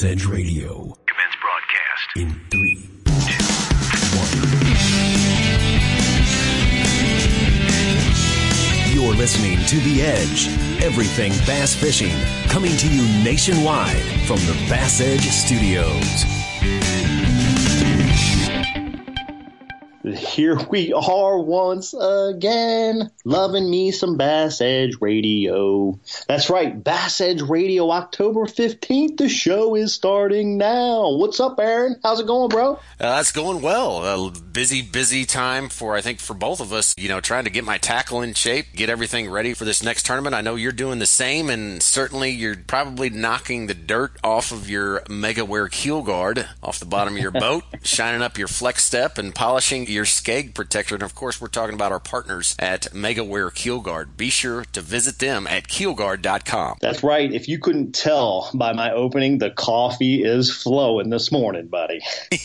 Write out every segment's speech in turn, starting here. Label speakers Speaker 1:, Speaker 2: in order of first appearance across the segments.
Speaker 1: Edge Radio.
Speaker 2: Commence broadcast.
Speaker 1: In three, two, one. You're listening to The Edge. Everything bass fishing. Coming to you nationwide from the Bass Edge Studios.
Speaker 3: Here we are once again, loving me some Bass Edge Radio. That's right, Bass Edge Radio, October 15th. The show is starting now. What's up, Aaron? How's it going, bro?
Speaker 4: Uh, it's going well. A busy, busy time for, I think, for both of us, you know, trying to get my tackle in shape, get everything ready for this next tournament. I know you're doing the same, and certainly you're probably knocking the dirt off of your Mega Wear keel guard off the bottom of your boat, shining up your flex step, and polishing your skeg protector. And of course, we're talking about our partners at MegaWear Keel Guard. Be sure to visit them at keelguard.com.
Speaker 3: That's right. If you couldn't tell by my opening, the coffee is flowing this morning, buddy.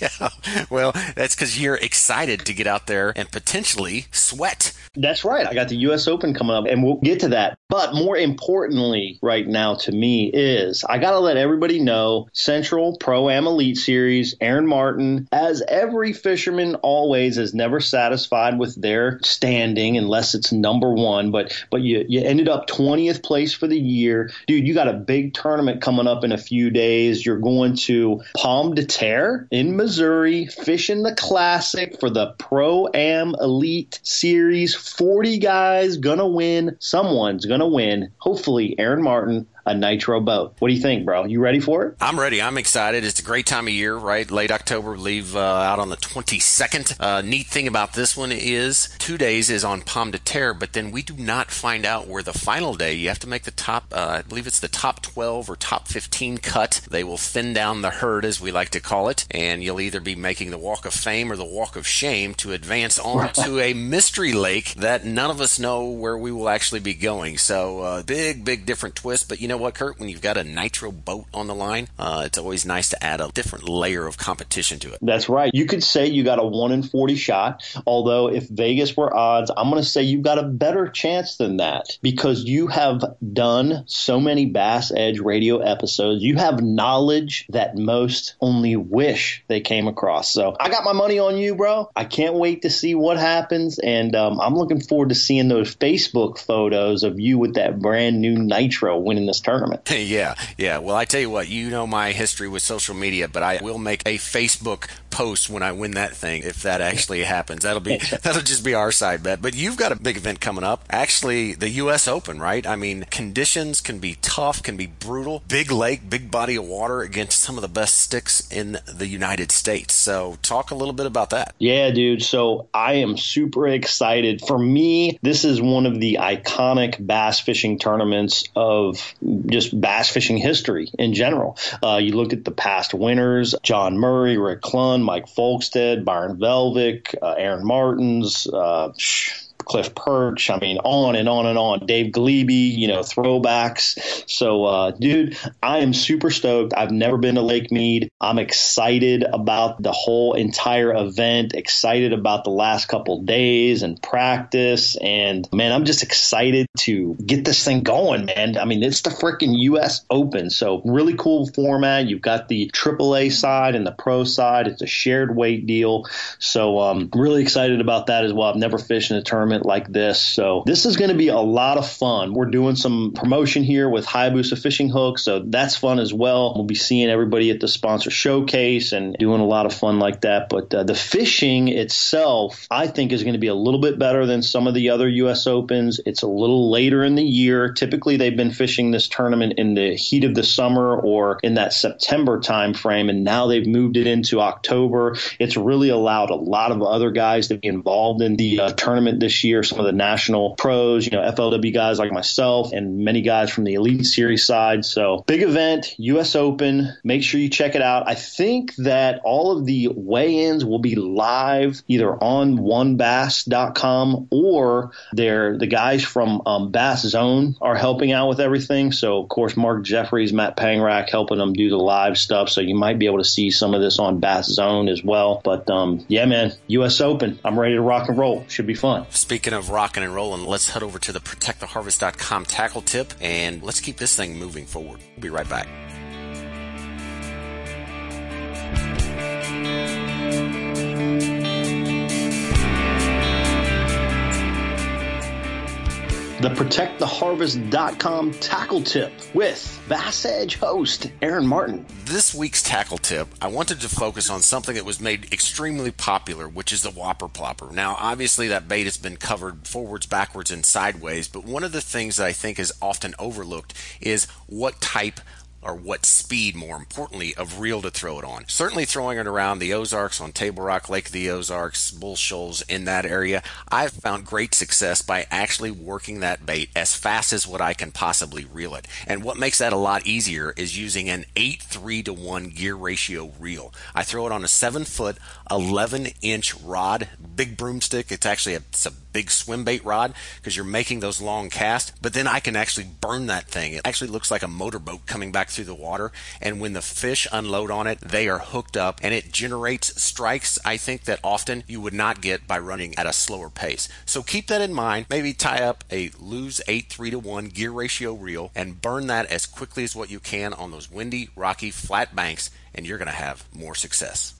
Speaker 4: yeah. Well, that's because you're excited to get out there and potentially sweat.
Speaker 3: That's right. I got the U.S. Open coming up, and we'll get to that. But more importantly, right now to me, is I got to let everybody know Central Pro Am Elite Series, Aaron Martin, as every fisherman always is never satisfied with their standing unless it's number one. But but you, you ended up 20th place for the year. Dude, you got a big tournament coming up in a few days. You're going to Pomme de Terre in Missouri, fishing the classic for the Pro Am Elite Series. 40 guys gonna win. Someone's gonna win. Hopefully, Aaron Martin a nitro boat. What do you think, bro? You ready for it?
Speaker 4: I'm ready. I'm excited. It's a great time of year, right? Late October, leave uh, out on the 22nd. Uh, neat thing about this one is two days is on Pomme de Terre, but then we do not find out where the final day. You have to make the top, uh, I believe it's the top 12 or top 15 cut. They will thin down the herd, as we like to call it, and you'll either be making the Walk of Fame or the Walk of Shame to advance on to a mystery lake that none of us know where we will actually be going. So, uh, big, big different twist, but you know what, Kurt? When you've got a nitro boat on the line, uh, it's always nice to add a different layer of competition to it.
Speaker 3: That's right. You could say you got a 1 in 40 shot, although if Vegas were odds, I'm going to say you've got a better chance than that because you have done so many Bass Edge radio episodes. You have knowledge that most only wish they came across. So I got my money on you, bro. I can't wait to see what happens. And um, I'm looking forward to seeing those Facebook photos of you with that brand new Nitro winning this tournament.
Speaker 4: yeah, yeah. Well, I tell you what, you know my history with social media, but I will make a Facebook post when I win that thing if that actually happens. That'll be that'll just be our side bet. But you've got a big event coming up. Actually, the US Open, right? I mean, conditions can be tough, can be brutal. Big lake, big body of water against some of the best sticks in the United States. So, talk a little bit about that.
Speaker 3: Yeah, dude. So, I am super excited. For me, this is one of the iconic bass fishing tournaments of just bass fishing history in general. Uh, you look at the past winners, John Murray, Rick Clunn, Mike Folkestad, Byron Velvick, uh, Aaron Martens, uh, Cliff Pirch. I mean, on and on and on. Dave Gliebe, you know, throwbacks. So, uh, dude, I am super stoked. I've never been to Lake Mead. I'm excited about the whole entire event, excited about the last couple days and practice. And man, I'm just excited to get this thing going, man. I mean, it's the freaking U.S. Open. So, really cool format. You've got the AAA side and the pro side. It's a shared weight deal. So, um, really excited about that as well. I've never fished in a tournament like this. So this is going to be a lot of fun. We're doing some promotion here with Hayabusa Fishing Hook, so that's fun as well. We'll be seeing everybody at the sponsor showcase and doing a lot of fun like that. But uh, the fishing itself, I think, is going to be a little bit better than some of the other U.S. Opens. It's a little later in the year. Typically, they've been fishing this tournament in the heat of the summer or in that September time frame, and now they've moved it into October. It's really allowed a lot of other guys to be involved in the uh, tournament this year. Some of the national pros, you know, FLW guys like myself, and many guys from the Elite Series side. So big event, U.S. Open. Make sure you check it out. I think that all of the weigh-ins will be live either on onebass.com or they're the guys from um, Bass Zone are helping out with everything. So of course, Mark Jeffries, Matt Pangrack helping them do the live stuff. So you might be able to see some of this on Bass Zone as well. But um, yeah, man, U.S. Open. I'm ready to rock and roll. Should be fun.
Speaker 4: Speaking of rocking and rolling, let's head over to the protecttheharvest.com tackle tip and let's keep this thing moving forward. We'll be right back.
Speaker 3: The ProtectTheHarvest.com tackle tip with Bass Edge host Aaron Martin.
Speaker 4: This week's tackle tip, I wanted to focus on something that was made extremely popular, which is the Whopper Plopper. Now, obviously, that bait has been covered forwards, backwards, and sideways, but one of the things that I think is often overlooked is what type or what speed, more importantly, of reel to throw it on. Certainly throwing it around the Ozarks on Table Rock, Lake of the Ozarks, Bull Shoals in that area, I've found great success by actually working that bait as fast as what I can possibly reel it. And what makes that a lot easier is using an 8 3 to 1 gear ratio reel. I throw it on a 7 foot, 11 inch rod, big broomstick. It's actually a, it's a big swim bait rod because you're making those long casts, but then I can actually burn that thing. It actually looks like a motorboat coming back through the water. And when the fish unload on it, they are hooked up and it generates strikes, I think, that often you would not get by running at a slower pace. So keep that in mind. Maybe tie up a lose 8 3 to 1 gear ratio reel and burn that as quickly as what you can on those windy, rocky, flat banks, and you're going to have more success.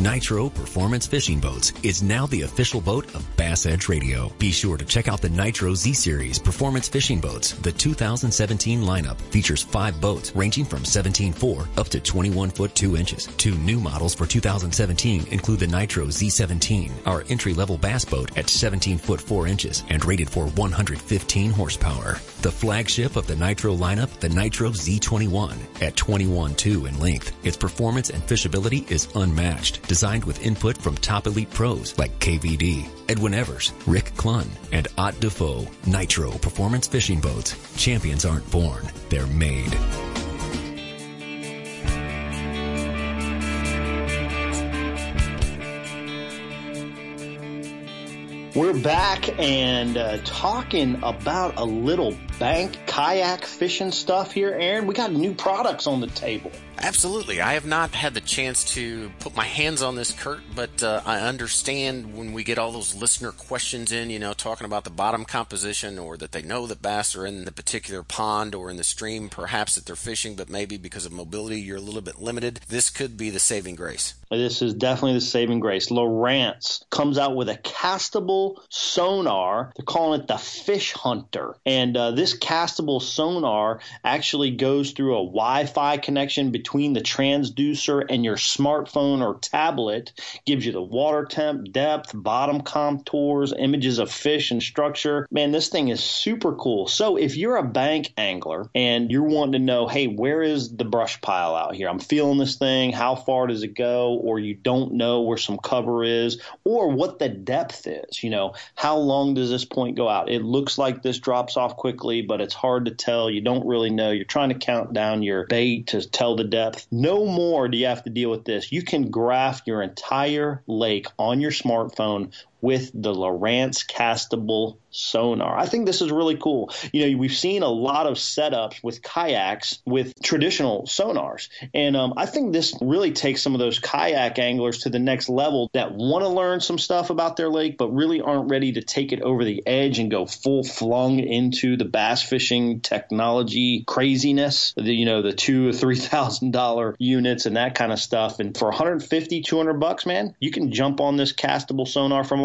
Speaker 2: Nitro Performance Fishing Boats is now the official boat of Bass Edge Radio. Be sure to check out the Nitro Z Series Performance Fishing Boats. The 2017 lineup features five boats ranging from 17.4 up to 21 foot 2 inches. Two new models for 2017 include the Nitro Z17, our entry level bass boat at 17 foot 4 inches and rated for 115 horsepower. The flagship of the Nitro lineup, the Nitro Z21 at 21.2 in length. Its performance and fishability is unmatched designed with input from top elite pros like KVD, Edwin Evers, Rick Clunn, and Ott Defoe. Nitro Performance Fishing Boats. Champions aren't born, they're made.
Speaker 3: We're back and uh, talking about a little bank kayak fishing stuff here, Aaron. We got new products on the table.
Speaker 4: Absolutely. I have not had the chance to put my hands on this, Kurt, but uh, I understand when we get all those listener questions in, you know, talking about the bottom composition or that they know that bass are in the particular pond or in the stream, perhaps that they're fishing, but maybe because of mobility you're a little bit limited. This could be the saving grace.
Speaker 3: This is definitely the saving grace. Lowrance comes out with a castable sonar. They're calling it the Fish Hunter. And uh, this castable sonar actually goes through a Wi Fi connection between the transducer and your smartphone or tablet gives you the water temp, depth, bottom contours, images of fish and structure. Man, this thing is super cool. So if you're a bank angler and you're wanting to know, hey, where is the brush pile out here? I'm feeling this thing. How far does it go? Or you don't know where some cover is or what the depth is. You know, how long does this point go out? It looks like this drops off quickly, but it's hard to tell. You don't really know. You're trying to count down your bait to tell the depth. No more do you have to deal with this. You can graph your entire lake on your smartphone with the Lowrance castable sonar. I think this is really cool. You know, we've seen a lot of setups with kayaks with traditional sonars. And um, I think this really takes some of those kayak anglers to the next level that want to learn some stuff about their lake, but really aren't ready to take it over the edge and go full flung into the bass fishing technology craziness. The, you know, the two or three thousand dollar units and that kind of stuff. And for 150, 200 bucks, man, you can jump on this castable sonar from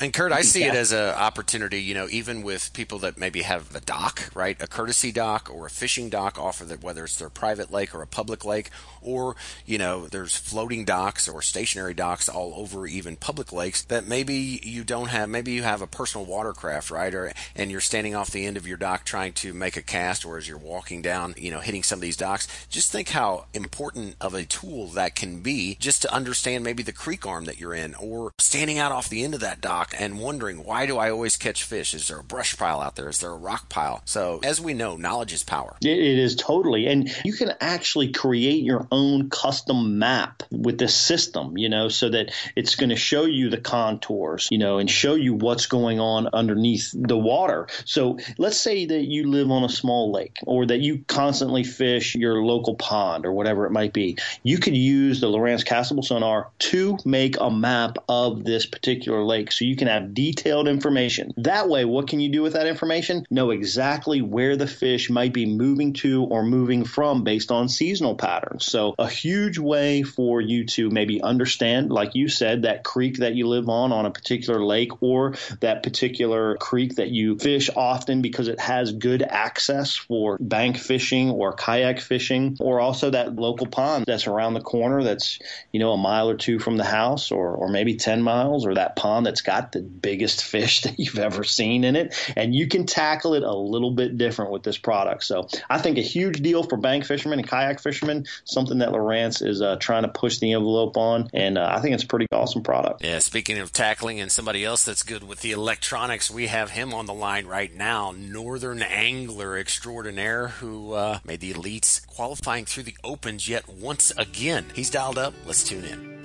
Speaker 4: And Kurt, I see yeah. it as an opportunity, you know, even with people that maybe have a dock, right? A courtesy dock or a fishing dock off of it, whether it's their private lake or a public lake, or, you know, there's floating docks or stationary docks all over even public lakes that maybe you don't have, maybe you have a personal watercraft, right? Or, and you're standing off the end of your dock trying to make a cast or as you're walking down, you know, hitting some of these docks. Just think how important of a tool that can be just to understand maybe the creek arm that you're in or standing out off the end into that dock and wondering, why do I always catch fish? Is there a brush pile out there? Is there a rock pile? So, as we know, knowledge is power.
Speaker 3: it, is totally. And you can actually create your own custom map with this system, you know, so that it's going to show you the contours, you know, and show you what's going on underneath the water. So let's say that you live on a small lake or that you constantly fish your local pond or whatever it might be. You could use the Lowrance Castable sonar to make a map of this particular lake so you can have detailed information. That way, what can you do with that information? Know exactly where the fish might be moving to or moving from based on seasonal patterns. So, a huge way for you to maybe understand, like you said, that creek that you live on on a particular lake or that particular creek that you fish often because it has good access for bank fishing or kayak fishing, or also that local pond that's around the corner that's, you know, a mile or two from the house or, or maybe 10 miles, or that pond that's got the biggest fish that you've ever seen in it. And you can tackle it a little bit different with this product. So I think a huge deal for bank fishermen and kayak fishermen, something that Lowrance is uh, trying to push the envelope on. And uh, I think it's a pretty awesome product.
Speaker 4: Yeah, speaking of tackling and somebody else that's good with the electronics, we have him on the line right now, Northern Angler Extraordinaire, who uh, made the elites qualifying through the opens yet once again. He's dialed up. Let's tune in.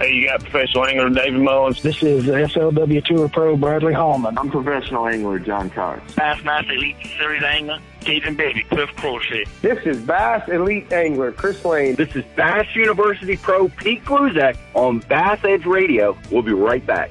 Speaker 5: Hey, you got professional angler David Mullins.
Speaker 6: This is FLW Tour Pro Bradley Hallman.
Speaker 7: I'm professional angler John Cox.
Speaker 8: Bassmaster Elite Series Angler Stephen Baby Cliff Crochet.
Speaker 9: This is Bass Elite Angler Chris Lane.
Speaker 10: This is Bass University Pro Pete Gluszek on Bass Edge Radio. We'll be right back.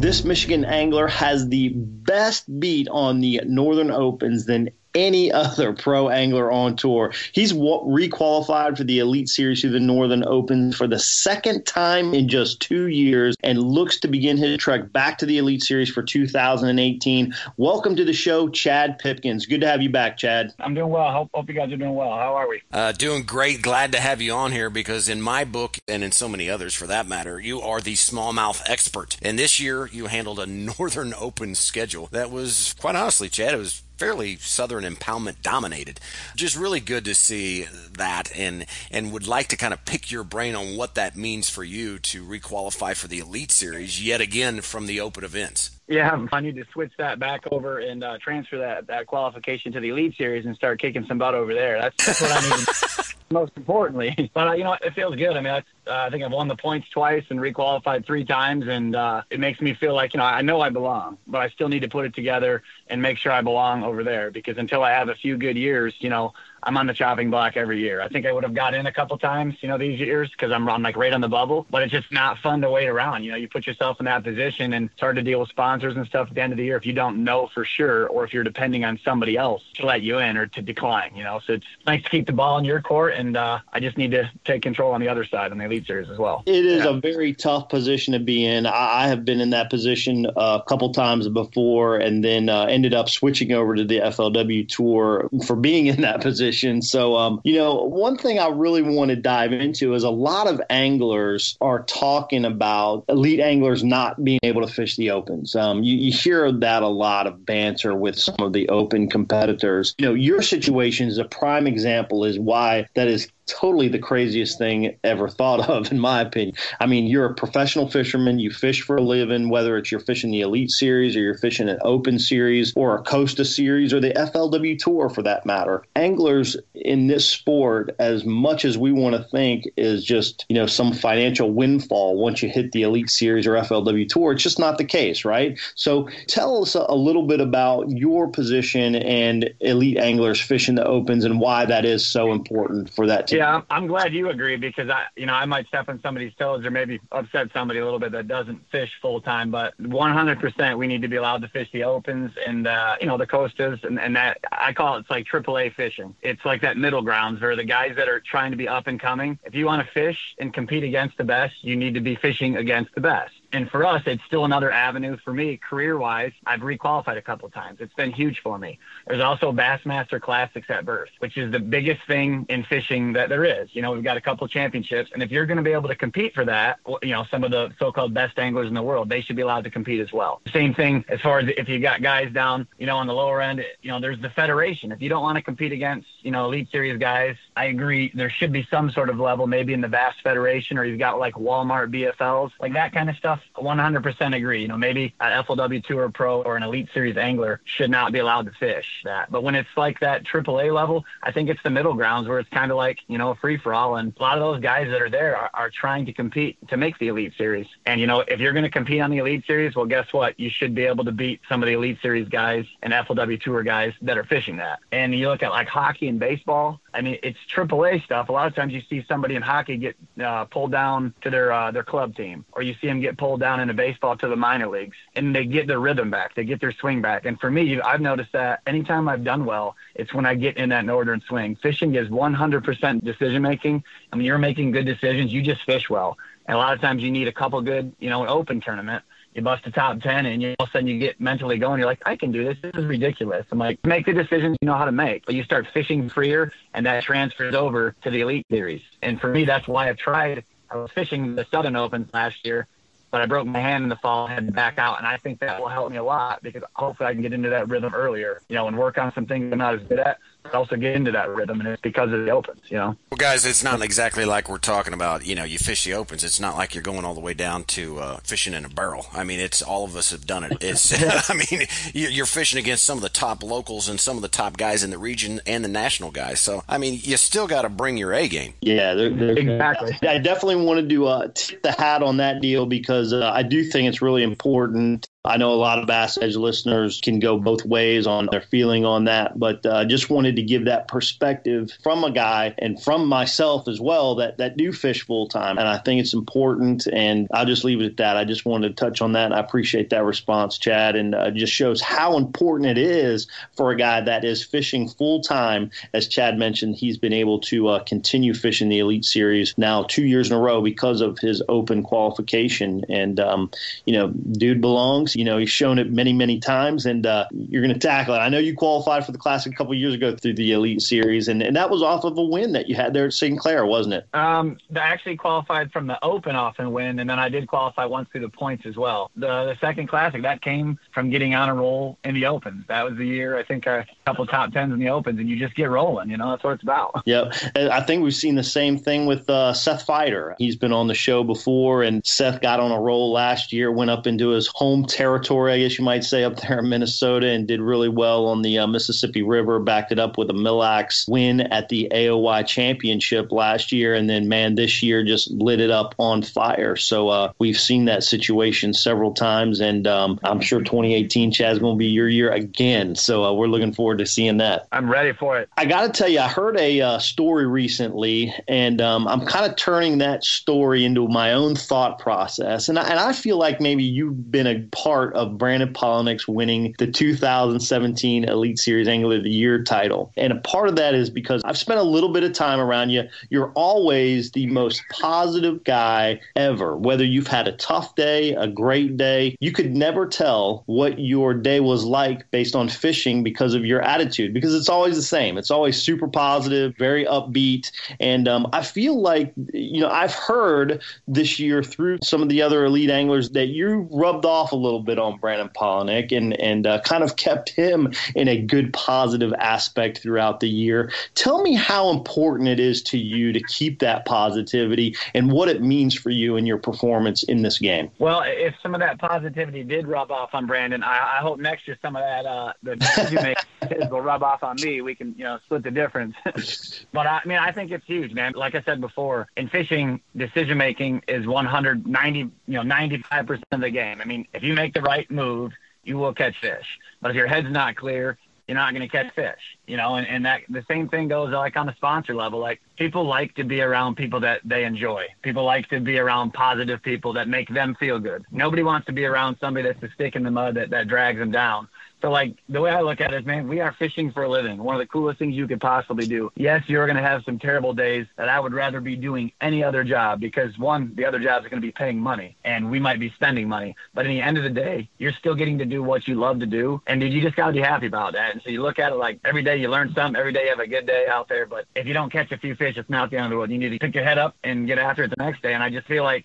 Speaker 3: This Michigan angler has the best beat on the Northern Opens than any other pro angler on tour. He's requalified for the Elite Series through the Northern Open for the second time in just two years and looks to begin his trek back to the Elite Series for 2018. Welcome to the show, Chad Pipkens. Good to have you back, Chad.
Speaker 6: I'm doing well. Hope, hope you guys are doing well. How are we?
Speaker 4: Uh, doing great. Glad to have you on here because in my book, and in so many others for that matter, you are the smallmouth expert. And this year, you handled a Northern Open schedule that was, quite honestly, Chad, it was fairly Southern impoundment dominated. Just really good to see that, and and would like to kind of pick your brain on what that means for you to requalify for the Elite Series yet again from the Open events.
Speaker 6: Yeah, I need to switch that back over and uh, transfer that that qualification to the Elite Series and start kicking some butt over there. That's, that's what I need. most importantly. But uh, you know, it feels good. I mean, uh, I think I've won the points twice and requalified three times, and uh, it makes me feel like you know I know I belong, but I still need to put it together and make sure I belong over there because until I have a few good years, you know, I'm on the chopping block every year. I think I would have got in a couple times, you know, these years because I'm on like right on the bubble, but it's just not fun to wait around. You know, you put yourself in that position and it's hard to deal with sponsors and stuff at the end of the year if you don't know for sure or if you're depending on somebody else to let you in or to decline, you know. So it's nice to keep the ball in your court and uh, I just need to take control on the other side on the Elite Series as well.
Speaker 3: It is yeah. a very tough position to be in. I have been in that position a couple times before and then uh, ended up switching over to the FLW tour for being in that position position. So, um, you know, one thing I really want to dive into is a lot of anglers are talking about elite anglers not being able to fish the opens. Um, you, you hear that a lot of banter with some of the open competitors. You know, your situation is a prime example is why that is totally the craziest thing ever thought of, in my opinion. I mean, you're a professional fisherman, you fish for a living, whether it's you're fishing the Elite Series or you're fishing an Open Series or a Costa Series or the FLW Tour for that matter. Anglers in this sport, as much as we want to think is just, you know, some financial windfall once you hit the Elite Series or FLW Tour, it's just not the case, right? So tell us a little bit about your position and elite anglers fishing the Opens and why that is so important for that team.
Speaker 6: Yeah, I'm glad you agree because I, you know, I might step on somebody's toes or maybe upset somebody a little bit that doesn't fish full time. But 100%, we need to be allowed to fish the opens and uh, you know the Costas and, and that I call it it's like AAA fishing. It's like that middle grounds where the guys that are trying to be up and coming. If you want to fish and compete against the best, you need to be fishing against the best and for us, it's still another avenue for me career wise. I've requalified a couple times. It's been huge for me. There's also Bassmaster Classics at Berth, which is the biggest thing in fishing that there is. You know, we've got a couple championships, and if you're going to be able to compete for that, you know, some of the so-called best anglers in the world, they should be allowed to compete as well. Same thing as far as if you got guys down, you know, on the lower end, you know, there's the federation. If you don't want to compete against, you know, elite series guys, I agree. There should be some sort of level, maybe in the Bass Federation, or you've got like Walmart BFLs, like that kind of stuff. 100% agree. You know, maybe an FLW Tour Pro or an Elite Series angler should not be allowed to fish that. But when it's like that AAA level, I think it's the middle grounds where it's kind of like, you know, a free for all. And a lot of those guys that are there are, are trying to compete to make the Elite Series. And, you know, if you're going to compete on the Elite Series, well, guess what? You should be able to beat some of the Elite Series guys and FLW Tour guys that are fishing that. And you look at like hockey and baseball, I mean, it's AAA stuff. A lot of times you see somebody in hockey get uh, pulled down to their uh, their club team, or you see them get pulled down in a baseball to the minor leagues, and they get their rhythm back, they get their swing back. And for me, I've noticed that anytime I've done well, it's when I get in that northern swing. Fishing is 100% decision making. I mean, you're making good decisions. You just fish well. And a lot of times you need a couple good, you know, an open tournament you bust a top 10 and you, all of a sudden you get mentally going. You're like, I can do this. This is ridiculous. I'm like, make the decisions you know how to make. But you start fishing freer and that transfers over to the elite series. And for me, that's why I've tried. I was fishing the Southern Opens last year, but I broke my hand in the fall and had to back out. And I think that will help me a lot because hopefully I can get into that rhythm earlier, you know, and work on some things I'm not as good at but also get into that rhythm, and it's because of the opens, you know.
Speaker 4: Well, guys, it's not exactly like we're talking about. You know, you fish the opens. It's not like you're going all the way down to uh, fishing in a barrel. I mean, it's all of us have done it. It's, I mean, you're fishing against some of the top locals and some of the top guys in the region and the national guys. So, I mean, you still got to bring your A game.
Speaker 3: Yeah, they're, they're,
Speaker 6: exactly.
Speaker 3: I definitely wanted to uh, tip the hat on that deal because uh, I do think it's really important I know a lot of Bass Edge listeners can go both ways on their feeling on that, but uh, just wanted to give that perspective from a guy and from myself as well that, that do fish full time. And I think it's important, and I'll just leave it at that. I just wanted to touch on that. I appreciate that response, Chad, and uh, just shows how important it is for a guy that is fishing full time. As Chad mentioned, he's been able to uh, continue fishing the Elite Series now two years in a row because of his open qualification. And, um, you know, dude belongs. You know, he's shown it many, many times, and uh, you're going to tackle it. I know you qualified for the Classic a couple years ago through the Elite Series, and, and that was off of a win that you had there at St. Clair, wasn't it?
Speaker 6: Um, I actually qualified from the Open off and win, and then I did qualify once through the points as well. The, the second Classic, that came from getting on a roll in the Opens. That was the year, I think, a couple top tens in the Opens, and you just get rolling. You know, that's what it's about.
Speaker 3: Yep. I think we've seen the same thing with uh, Seth Feider. He's been on the show before, and Seth got on a roll last year, went up into his home territory, I guess you might say, up there in Minnesota, and did really well on the uh, Mississippi River. Backed it up with a Mille Lacs win at the AOY Championship last year, and then man, this year just lit it up on fire. So uh, we've seen that situation several times, and um, I'm sure 2018 Chad's going to be your year again. So uh, we're looking forward to seeing that.
Speaker 6: I'm ready for it.
Speaker 3: I got to tell you, I heard a uh, story recently, and um, I'm kind of turning that story into my own thought process, and I, and I feel like maybe you've been a part of Brandon Palaniuk's winning the 2017 Elite Series Angler of the Year title. And a part of that is because I've spent a little bit of time around you. You're always the most positive guy ever. Whether you've had a tough day, a great day, you could never tell what your day was like based on fishing because of your attitude, because it's always the same. It's always super positive, very upbeat. And um, I feel like, you know, I've heard this year through some of the other elite anglers that you rubbed off a little bit on Brandon Palaniuk and and uh, kind of kept him in a good positive aspect throughout the year. Tell me how important it is to you to keep that positivity and what it means for you and your performance in this game.
Speaker 6: Well, if some of that positivity did rub off on Brandon, I, I hope next year some of that uh, the decision making will rub off on me. We can you know split the difference. but I, I mean, I think it's huge, man. Like I said before, in fishing, decision making is 190, you know, 95 percent of the game. I mean, if you make the right move you will catch fish. But if your head's not clear, you're not going to catch fish, you know, and, and that the same thing goes like on the sponsor level. Like people like to be around people that they enjoy. People like to be around positive people that make them feel good. Nobody wants to be around somebody that's a stick in the mud that, that drags them down. So like the way I look at it, man, we are fishing for a living. One of the coolest things you could possibly do. Yes, you're going to have some terrible days that I would rather be doing any other job because one, the other jobs are going to be paying money and we might be spending money. But in the end of the day, you're still getting to do what you love to do. And dude, you just got to be happy about that. And so you look at it like every day you learn something, every day you have a good day out there. But if you don't catch a few fish, it's not the end of the world. You need to pick your head up and get after it the next day. And I just feel like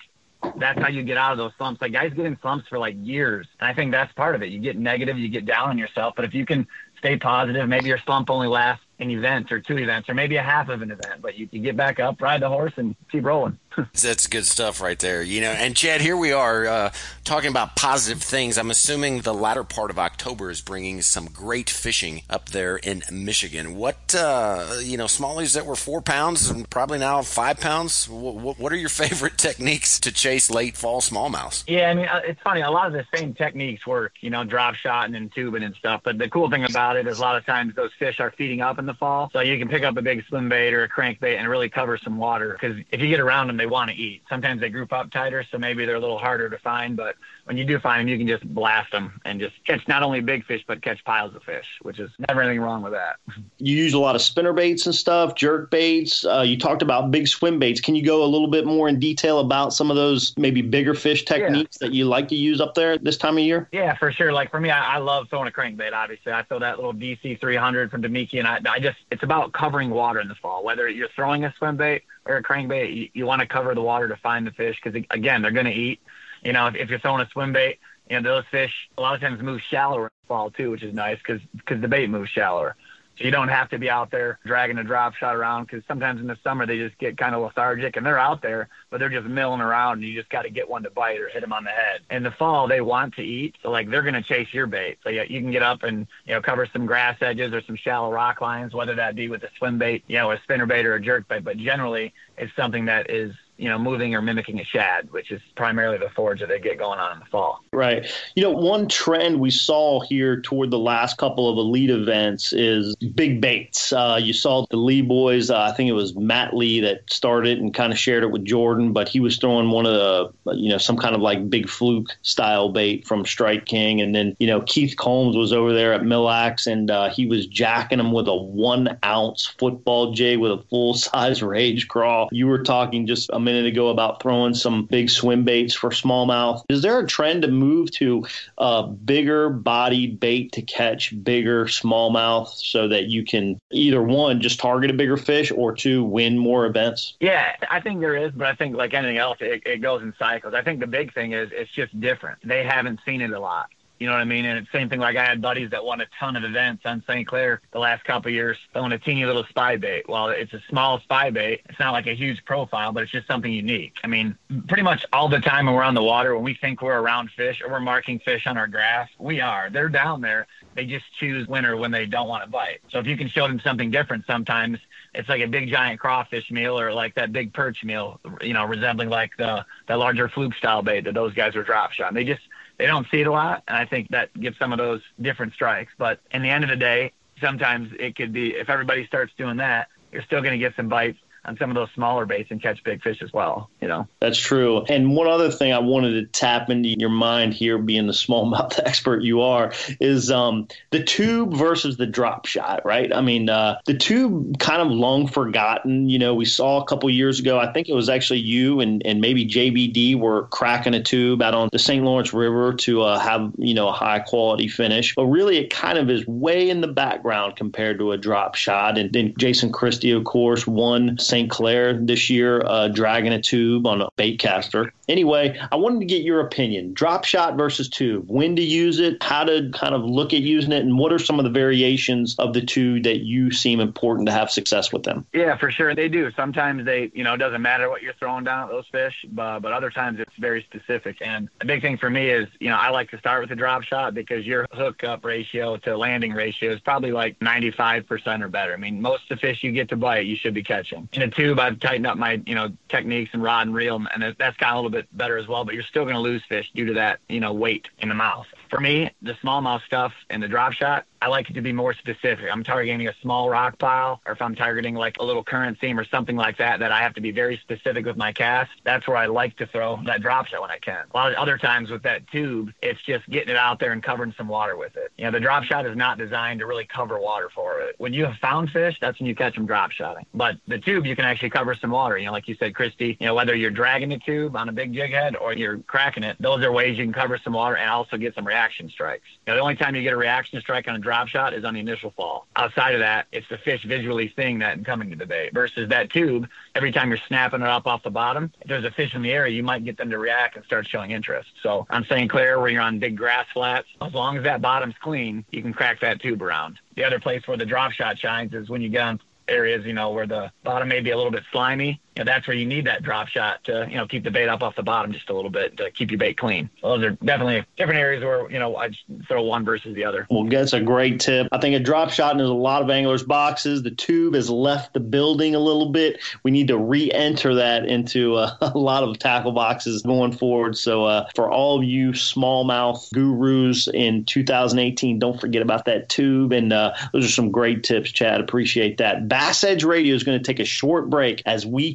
Speaker 6: that's how you get out of those slumps. Like guys get in slumps for like years. And I think that's part of it. You get negative, you get down on yourself. But if you can stay positive, maybe your slump only lasts an event or two events or maybe a half of an event, but you, you get back up, ride the horse, and keep rolling.
Speaker 4: That's good stuff right there. You know, and Chad, here we are uh, talking about positive things. I'm assuming the latter part of October is bringing some great fishing up there in Michigan. What, uh, you know, smallies that were four pounds and probably now five pounds. What, what are your favorite techniques to chase late fall smallmouths?
Speaker 6: Yeah, I mean, uh, it's funny. A lot of the same techniques work, you know, drop shotting and tubing and stuff. But the cool thing about it is a lot of times those fish are feeding up in the fall. So you can pick up a big swim bait or a crankbait and really cover some water because if you get around them, they want to eat. Sometimes they group up tighter, so maybe they're a little harder to find. But when you do find them, you can just blast them and just catch not only big fish, but catch piles of fish, which is never anything wrong with that.
Speaker 3: You use a lot of spinner baits and stuff, jerk baits. Uh, you talked about big swim baits. Can you go a little bit more in detail about some of those maybe bigger fish techniques yeah. that you like to use up there this time of year?
Speaker 6: Yeah, for sure. Like for me, I, I love throwing a crankbait. Obviously, I throw that little DC 300 from Damiki, and I, I just it's about covering water in the fall. Whether you're throwing a swim bait or a crankbait, you, you want to cover the water to find the fish because again, they're going to eat. You know, if, if you're throwing a swim bait, you know those fish a lot of times move shallower in the fall too, which is nice because the bait moves shallower. So you don't have to be out there dragging a drop shot around because sometimes in the summer they just get kind of lethargic and they're out there, but they're just milling around and you just got to get one to bite or hit them on the head. In the fall, they want to eat. So like they're going to chase your bait. So yeah, you can get up and, you know, cover some grass edges or some shallow rock lines, whether that be with a swim bait, you know, a spinner bait or a jerk bait. But generally it's something that is you know, moving or mimicking a shad, which is primarily the forage that they get going on in the fall.
Speaker 3: Right. You know, one trend we saw here toward the last couple of elite events is big baits. Uh, you saw the Lee boys, uh, I think it was Matt Lee that started and kind of shared it with Jordan, but he was throwing one of the, you know, some kind of like big fluke style bait from Strike King. And then, you know, Keith Combs was over there at Mille Lacs and uh, he was jacking them with a one ounce football jig with a full size rage crawl. You were talking just a minute ago about throwing some big swim baits for smallmouth. Is there a trend to move to a bigger body bait to catch bigger smallmouth so that you can either one just target a bigger fish or two win more events?
Speaker 6: Yeah, I think there is, but I think like anything else, it, it goes in cycles. I think the big thing is it's just different. They haven't seen it a lot. You know what I mean? And it's same thing like I had buddies that won a ton of events on St. Clair the last couple of years throwing a teeny little spy bait. Well, it's a small spy bait. It's not like a huge profile, but it's just something unique. I mean, pretty much all the time when we're on the water, when we think we're around fish or we're marking fish on our graph, we are. They're down there. They just choose winter when they don't want to bite. So if you can show them something different sometimes, it's like a big giant crawfish meal or like that big perch meal, you know, resembling like the, the larger fluke style bait that those guys were drop shot. They just, they don't see it a lot, and I think that gives some of those different strikes. But in the end of the day, sometimes it could be if everybody starts doing that, you're still going to get some bites on some of those smaller baits and catch big fish as well. You know,
Speaker 3: that's true. And one other thing I wanted to tap into your mind here, being the smallmouth expert you are, is um, the tube versus the drop shot. Right? I mean, uh, the tube kind of long forgotten. You know, we saw a couple years ago. I think it was actually you and and maybe JBD were cracking a tube out on the St. Lawrence River to uh, have you know a high quality finish. But really, it kind of is way in the background compared to a drop shot. And then Jason Christie, of course, won. St. Clair this year, uh, dragging a tube on a bait caster. Anyway, I wanted to get your opinion. Drop shot versus tube. When to use it, how to kind of look at using it, and what are some of the variations of the two that you seem important to have success with them?
Speaker 6: Yeah, for sure. They do. Sometimes they, you know, it doesn't matter what you're throwing down at those fish, but, but other times it's very specific. And the big thing for me is, you know, I like to start with a drop shot because your hookup ratio to landing ratio is probably like 95% or better. I mean, most of the fish you get to bite, you should be catching. In tube, I've tightened up my, you know, techniques and rod and reel, and that's of a little bit better as well. But you're still going to lose fish due to that, you know, weight in the mouth. For me, the smallmouth stuff and the drop shot, I like it to be more specific. I'm targeting a small rock pile, or if I'm targeting like a little current seam or something like that, that I have to be very specific with my cast. That's where I like to throw that drop shot when I can. A lot of other times with that tube, it's just getting it out there and covering some water with it. You know, the drop shot is not designed to really cover water for it. When you have found fish, that's when you catch them drop shotting. But the tube, you can actually cover some water. You know, like you said, Christie, you know, whether you're dragging the tube on a big jig head or you're cracking it, those are ways you can cover some water and also get some reaction strikes. You know, the only time you get a reaction strike on a drop shot is on the initial fall. Outside of that, it's the fish visually seeing that and coming to the bait versus that tube. Every time you're snapping it up off the bottom, if there's a fish in the area, you might get them to react and start showing interest. So on St. Clair, where you're on big grass flats, as long as that bottom's clean, you can crack that tube around. The other place where the drop shot shines is when you get on areas, you know, where the bottom may be a little bit slimy. You know, that's where you need that drop shot to, you know, keep the bait up off the bottom just a little bit to keep your bait clean. Those are definitely different areas where, you know, I throw one versus the other.
Speaker 3: Well, that's a great tip. I think a drop shot in a lot of anglers' boxes. The tube has left the building a little bit. We need to re-enter that into uh, a lot of tackle boxes going forward. So uh, for all of you smallmouth gurus in 2018, don't forget about that tube. And uh, those are some great tips, Chad. Appreciate that. Bass Edge Radio is going to take a short break as we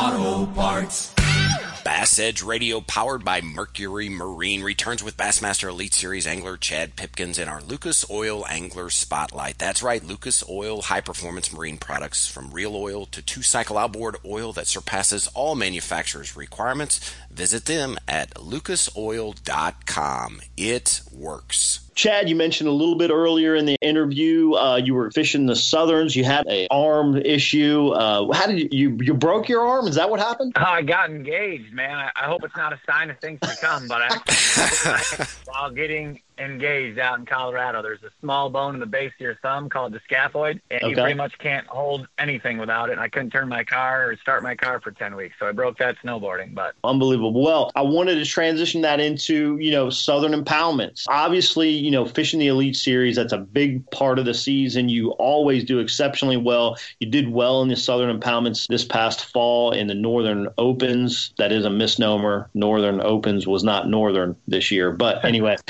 Speaker 11: Auto Parts.
Speaker 4: Bass Edge Radio, powered by Mercury Marine, returns with Bassmaster Elite Series angler Chad Pipkens in our Lucas Oil Angler Spotlight. That's right, Lucas Oil high performance marine products from real oil to two cycle outboard oil that surpasses all manufacturers' requirements. Visit them at lucasoil.com. It works.
Speaker 3: Chad, you mentioned a little bit earlier in the interview uh, you were fishing the Southerns. You had a arm issue. Uh, how did you, you, you broke your arm? Is that what happened?
Speaker 6: Uh, I got engaged, man. I, I hope it's not a sign of things to come, but I, while getting engaged out in Colorado. There's a small bone in the base of your thumb called the scaphoid, and okay. you pretty much can't hold anything without it. And I couldn't turn my car or start my car for 10 weeks, so I broke that snowboarding. But
Speaker 3: unbelievable. Well, I wanted to transition that into you know Southern impoundments. Obviously, you know fishing the Elite Series that's a big part of the season. You always do exceptionally well. You did well in the Southern impoundments this past fall in the Northern Opens. That is a misnomer. Northern Opens was not Northern this year, but anyway.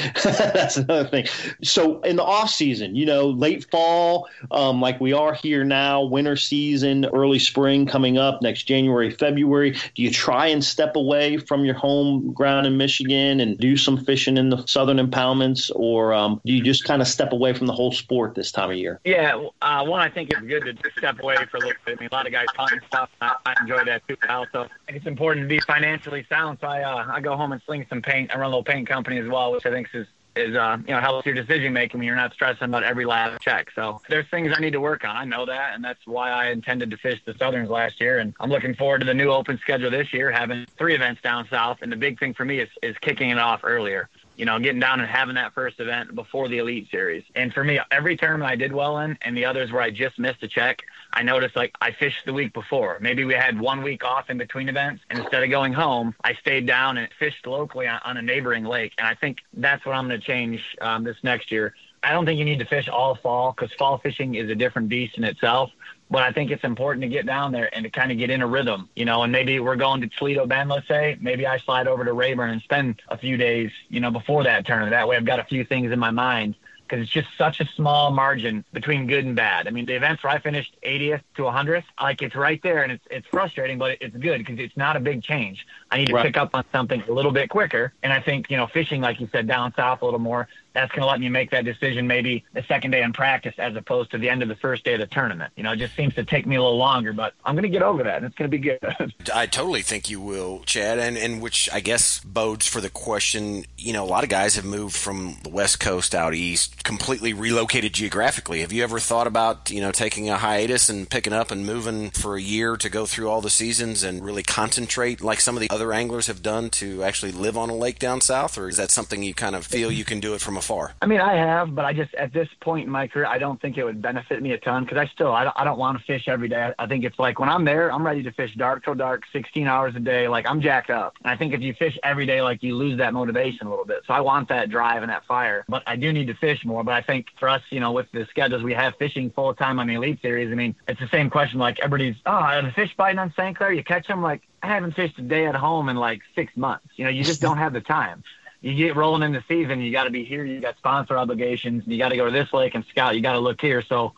Speaker 3: that's another thing. So in the off season, you know, late fall, um, like we are here now, winter season, early spring coming up next January, February. Do you try and step away from your home ground in Michigan and do some fishing in the southern impoundments, or um, do you just kind of step away from the whole sport this time of year?
Speaker 6: Yeah, uh, one, I think it's good to step away for a little bit. I mean, a lot of guys hunt and stuff. I, I enjoy that too. Also it's important to be financially sound. So I, uh, I go home and sling some paint. I run a little paint company as well, which I think is is uh, you know helps your decision making when you're not stressing about every last check. So there's things I need to work on. I know that, and that's why I intended to fish the Southerns last year. And I'm looking forward to the new open schedule this year, having three events down south. And the big thing for me is is kicking it off earlier you know, getting down and having that first event before the Elite Series. And for me, every tournament I did well in, and the others where I just missed a check, I noticed like I fished the week before. Maybe we had one week off in between events, and instead of going home, I stayed down and fished locally on, on a neighboring lake. And I think that's what I'm going to change um, this next year. I don't think you need to fish all fall because fall fishing is a different beast in itself. But I think it's important to get down there and to kind of get in a rhythm, you know. And maybe we're going to Toledo Bend, let's say. Maybe I slide over to Rayburn and spend a few days, you know, before that tournament. That way, I've got a few things in my mind because it's just such a small margin between good and bad. I mean, the events where I finished 80th to 100th, like it's right there, and it's it's frustrating, but it's good because it's not a big change. I need to right. pick up on something a little bit quicker, and I think you know, fishing like you said down south a little more, that's going to let me make that decision maybe the second day in practice as opposed to the end of the first day of the tournament. You know, it just seems to take me a little longer, but I'm going to get over that, and it's going to be good.
Speaker 4: I totally think you will, Chad, and, and which I guess bodes for the question. You know, a lot of guys have moved from the West Coast out east, completely relocated geographically. Have you ever thought about, you know, taking a hiatus and picking up and moving for a year to go through all the seasons and really concentrate like some of the other anglers have done to actually live on a lake down south? Or is that something you kind of feel you can do it from afar?
Speaker 6: I mean, I have, but I just at this point in my career, I don't think it would benefit me a ton because I still I don't, I don't want to fish every day. I think it's like when I'm there, I'm ready to fish dark till dark, 16 hours a day. Like I'm jacked up. And I think if you fish every day, like you lose that motivation a little bit. So I want that drive and that fire, but I do need to fish more. But I think for us, you know, with the schedules we have fishing full time on the Elite Series, I mean, it's the same question. Like everybody's, oh, the fish biting on St. Clair, you catch them. Like I haven't fished a day at home in like six months. You know, you just don't have the time you get rolling in the season, you got to be here. You got sponsor obligations. You got to go to this lake and scout. You got to look here. So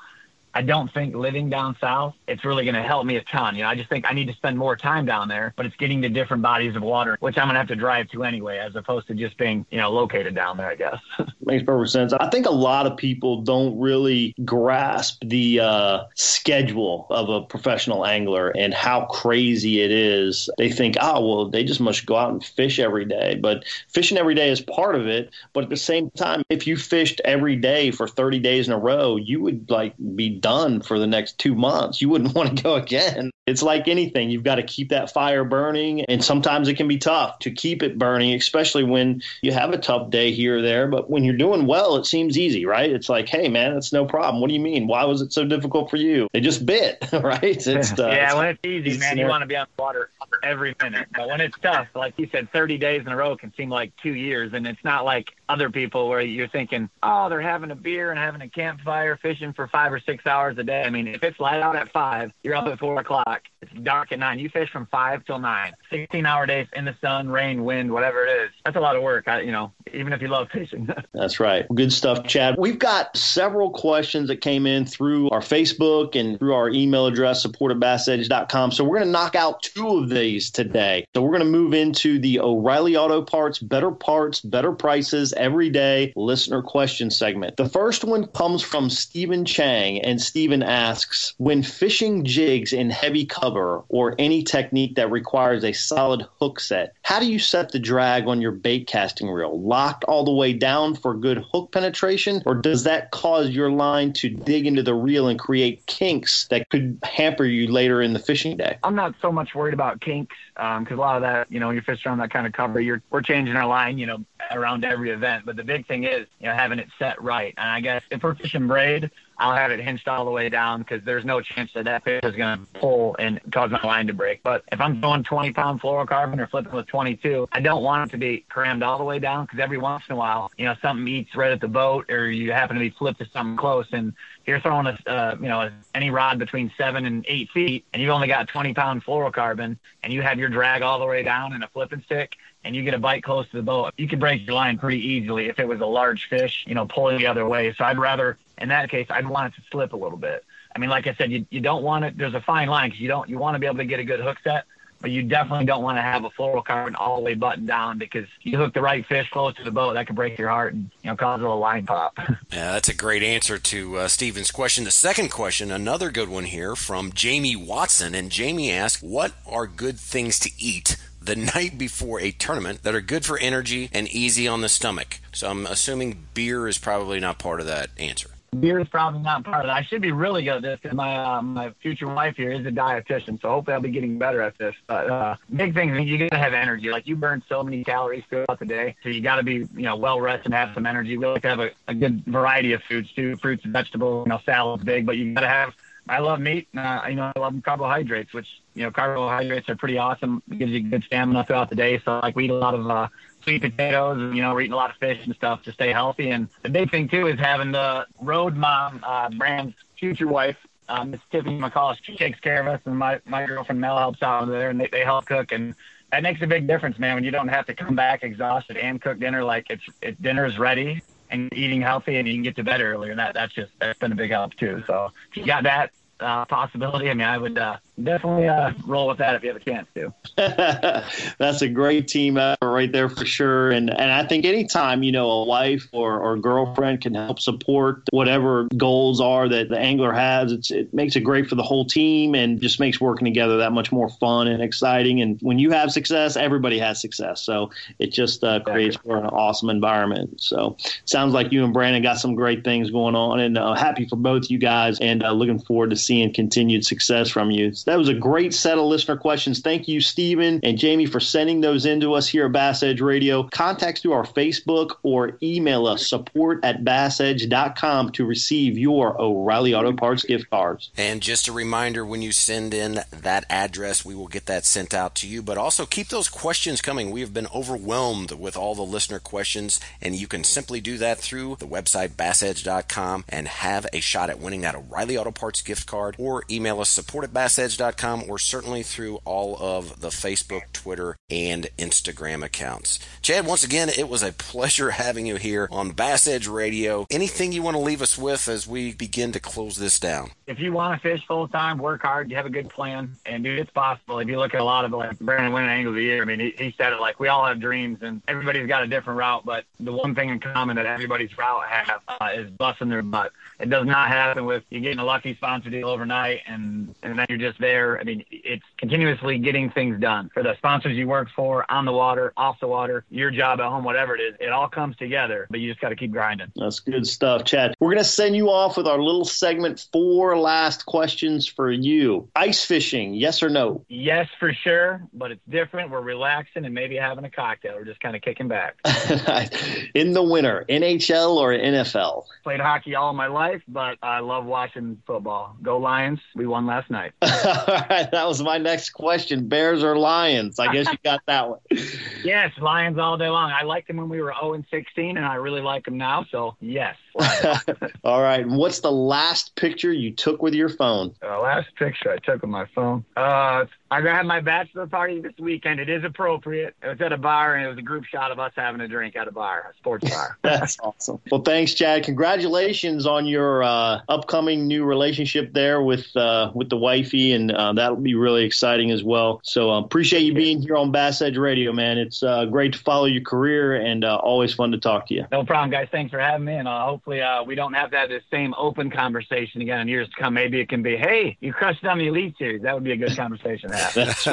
Speaker 6: I don't think living down south, it's really going to help me a ton. You know, I just think I need to spend more time down there, but it's getting to different bodies of water, which I'm going to have to drive to anyway, as opposed to just being, you know, located down there, I guess.
Speaker 3: Makes perfect sense. I think a lot of people don't really grasp the uh, schedule of a professional angler and how crazy it is. They think, oh, well, they just must go out and fish every day. But fishing every day is part of it. But at the same time, if you fished every day for 30 days in a row, you would like be done for the next two months. You wouldn't want to go again. It's like anything. You've got to keep that fire burning. And sometimes it can be tough to keep it burning, especially when you have a tough day here or there. But when you're doing well, it seems easy, right? It's like, hey, man, it's no problem. What do you mean? Why was it so difficult for you? They just bit, right? It's,
Speaker 6: uh, yeah, when it's easy, man, you want to be on the water every minute. But when it's tough, like you said, 30 days in a row can seem like two years. And it's not like other people where you're thinking, oh, they're having a beer and having a campfire, fishing for five or six hours a day. I mean, if it's light out at five, you're up at four o'clock. It's dark at nine. You fish from five till nine. 16 hour days in the sun, rain, wind, whatever it is. That's a lot of work. I, you know, even if you love fishing.
Speaker 3: That's right. Good stuff, Chad. We've got several questions that came in through our Facebook and through our email address, support at bassedge.com. So we're going to knock out two of these today. So we're going to move into the O'Reilly Auto Parts, better parts, better prices every day listener question segment. The first one comes from Stephen Chang, and Stephen asks When fishing jigs in heavy cover or any technique that requires a solid hook set, how do you set the drag on your bait casting reel? Locked all the way down for good hook penetration, or does that cause your line to dig into the reel and create kinks that could hamper you later in the fishing day?
Speaker 6: I'm not so much worried about kinks because um, a lot of that, you know, when you're fishing on that kind of cover. You're we're changing our line, you know, around every event. But the big thing is, you know, having it set right. And I guess if we're fishing braid, I'll have it hinged all the way down because there's no chance that that fish is going to pull and cause my line to break. But if I'm going 20 pound fluorocarbon or flipping with 22, I don't want it to be crammed all the way down because every once in a while, you know, something eats right at the boat or you happen to be flipped to something close and you're throwing a, uh, you know, any rod between seven and eight feet and you've only got 20 pound fluorocarbon and you have your drag all the way down in a flipping stick and you get a bite close to the boat, you could break your line pretty easily if it was a large fish, you know, pulling the other way. So I'd rather, in that case, I'd want it to slip a little bit. I mean, like I said, you, you don't want it. There's a fine line because you don't you want to be able to get a good hook set, but you definitely don't want to have a fluorocarbon all the way buttoned down because you hook the right fish close to the boat, that could break your heart and you know cause a little line pop.
Speaker 4: yeah, that's a great answer to uh, Stephen's question. The second question, another good one here from Jamie Watson, and Jamie asks, "What are good things to eat the night before a tournament that are good for energy and easy on the stomach. So I'm assuming beer is probably not part of that answer.
Speaker 6: Beer is probably not part of that. I should be really good at this because my uh, my future wife here is a dietitian, so hopefully I'll be getting better at this. But uh, big thing is you gotta have energy. Like you burn so many calories throughout the day, so you got to be you know well rested and have some energy. We like to have a, a good variety of foods too, fruits and vegetables. You know, salad's big, but you got to have I love meat. Uh, you know, I love carbohydrates, which you know, carbohydrates are pretty awesome. It gives you good stamina throughout the day. So like we eat a lot of uh, sweet potatoes, and you know, we're eating a lot of fish and stuff to stay healthy. And the big thing too is having the Road Mom uh, brand's future wife, uh, Miss Tiffany McCall. She takes care of us, and my my girlfriend Mel helps out over there, and they, they help cook and. That makes a big difference, man. When you don't have to come back exhausted and cook dinner, like it's it, dinner is ready, and eating healthy, and you can get to bed earlier. And that that's just that's been a big help too. So if you got that, uh, possibility. I mean, I would uh, definitely uh, roll with that if you have a chance to.
Speaker 3: That's a great team effort right there for sure. And and I think anytime you know a wife or, or girlfriend can help support whatever goals are that the angler has, it's, it makes it great for the whole team and just makes working together that much more fun and exciting. And when you have success, everybody has success. So it just uh, creates for an awesome environment. So sounds like you and Brandon got some great things going on, and uh, happy for both you guys, and uh, looking forward to seeing continued success from you. That was a great set of listener questions. Thank you, Stephen and Jamie, for sending those in to us here at Bass Edge Radio. Contact through our Facebook or email us support at bassedge.com to receive your O'Reilly Auto Parts gift cards.
Speaker 4: And just a reminder when you send in that address, we will get that sent out to you. But also keep those questions coming. We have been overwhelmed with all the listener questions, and you can simply do that through the website bassedge.com and have a shot at winning that O'Reilly Auto Parts gift card or email us support at bassedge.com or certainly through all of the Facebook, Twitter, and Instagram accounts. Chad, once again, it was a pleasure having you here on Bass Edge Radio. Anything you want to leave us with as we begin to close this down?
Speaker 6: If you want to fish full time, work hard, you have a good plan, and dude, it's possible. If you look at a lot of like Brandon winning Angler of the Year, I mean, he, he said it like we all have dreams and everybody's got a different route, but the one thing in common that everybody's route have uh, is busting their butt. It does not happen with you getting a lucky sponsor deal overnight and and then you're just there. I mean, it's continuously getting things done for the sponsors you work for on the water, off the water, your job at home, whatever it is. It all comes together, but you just got to keep grinding.
Speaker 3: That's good stuff, Chad. We're gonna send you off with our little segment. Four last questions for you. Ice fishing, yes or no?
Speaker 6: Yes, for sure, but it's different. We're relaxing and maybe having a cocktail. We're just kind of kicking back.
Speaker 3: In the winter, NHL or NFL?
Speaker 6: Played hockey all my life, but I love watching football. Go Lions! We won last night.
Speaker 3: all right, that was my next question. Bears or Lions? I guess you got that one.
Speaker 6: yes, Lions all day long. I liked them when we were 0 and 16, and I really like them now. So yes.
Speaker 3: all right. What's the last picture you took with your phone?
Speaker 6: The last picture I took with my phone. Uh, I had my bachelor party this weekend. It is appropriate. It was at a bar, and it was a group shot of us having a drink at a bar, a sports bar.
Speaker 3: That's awesome. Well, thanks, Chad. Congratulations on your uh, upcoming new relationship there with uh, with the wifey, and uh, that'll be really exciting as well. So uh, appreciate you being here on Bass Edge Radio, man. It's uh, great to follow your career, and uh, always fun to talk to you.
Speaker 6: No problem, guys. Thanks for having me, and hopefully we don't have to have this same open conversation again in years to come. Maybe it can be, hey, you crushed on the Elite Series. That would be a good conversation to have.
Speaker 3: That's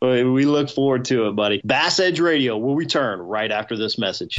Speaker 3: we look forward to it, buddy. Bass Edge Radio will return right after this message.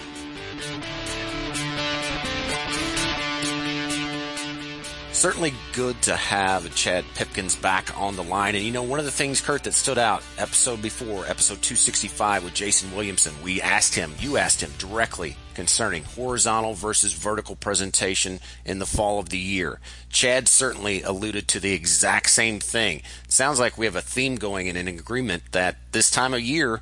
Speaker 4: Certainly good to have Chad Pipkens back on the line. And you know, one of the things, Kurt, that stood out episode before, episode 265 with Jason Williamson, we asked him, you asked him directly concerning horizontal versus vertical presentation in the fall of the year. Chad certainly alluded to the exact same thing. Sounds like we have a theme going and an agreement that this time of year,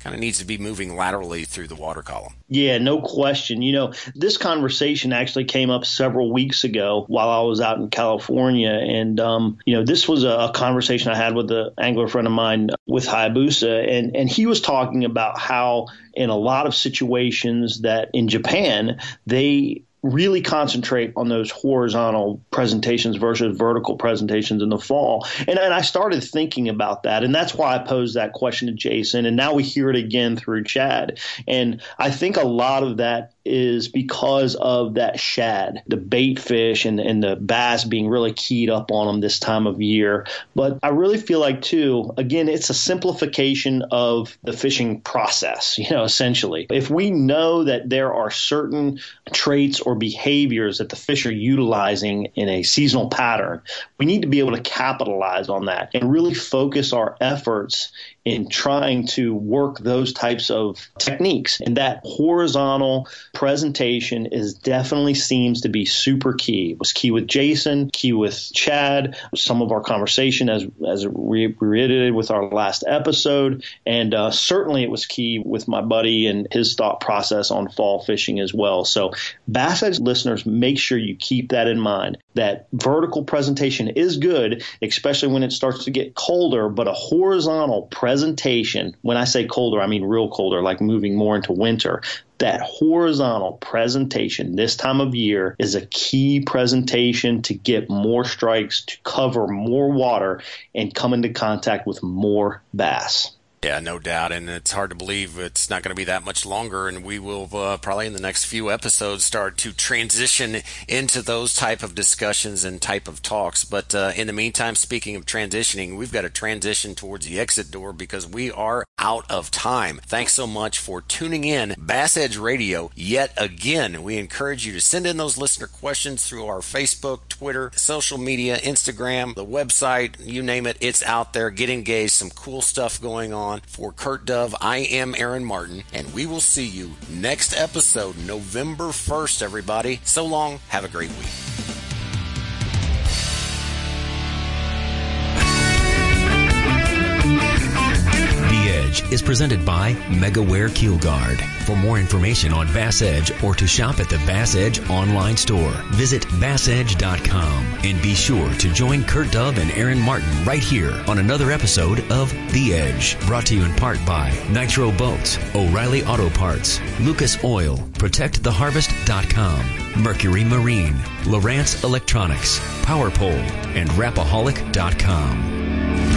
Speaker 4: kind of needs to be moving laterally through the water column.
Speaker 3: Yeah, no question. You know, this conversation actually came up several weeks ago while I was out in California. And, um, you know, this was a, conversation I had with an angler friend of mine with Hayabusa. And, and he was talking about how in a lot of situations that in Japan, they really concentrate on those horizontal presentations versus vertical presentations in the fall. And, and I started thinking about that. And that's why I posed that question to Jason. And now we hear it again through Chad. And I think a lot of that is because of that shad, the bait fish and, and the bass being really keyed up on them this time of year. But I really feel like, too, again, it's a simplification of the fishing process, you know, essentially. If we know that there are certain traits or behaviors that the fish are utilizing in a seasonal pattern, we need to be able to capitalize on that and really focus our efforts in trying to work those types of techniques. And that horizontal presentation is definitely seems to be super key. It was key with Jason, key with Chad, some of our conversation as as re- reiterated with our last episode, and uh, certainly it was key with my buddy and his thought process on fall fishing as well. So, Bass Edge listeners, make sure you keep that in mind. That vertical presentation is good, especially when it starts to get colder, but a horizontal presentation, when I say colder, I mean real colder, like moving more into winter, that horizontal presentation this time of year is a key presentation to get more strikes, to cover more water, and come into contact with more bass.
Speaker 4: Yeah, no doubt. And it's hard to believe it's not going to be that much longer. And we will uh, probably in the next few episodes start to transition into those type of discussions and type of talks. But uh, in the meantime, speaking of transitioning, we've got to transition towards the exit door because we are out of time. Thanks so much for tuning in. Bass Edge Radio yet again. We encourage you to send in those listener questions through our Facebook, Twitter, social media, Instagram, the website, you name it. It's out there. Get engaged. Some cool stuff going on on. For Kurt Dove, I am Aaron Martin, and we will see you next episode, November 1st, everybody. So long. Have a great week.
Speaker 2: Edge is presented by MegaWare Keel Guard. For more information on Bass Edge or to shop at the Bass Edge online store, visit bassedge.com and be sure to join Kurt Dove and Aaron Martin right here on another episode of The Edge, brought to you in part by Nitro Boats, O'Reilly Auto Parts, Lucas Oil, ProtectTheHarvest.com, Mercury Marine, Lowrance Electronics, PowerPole, and Rapaholic.com.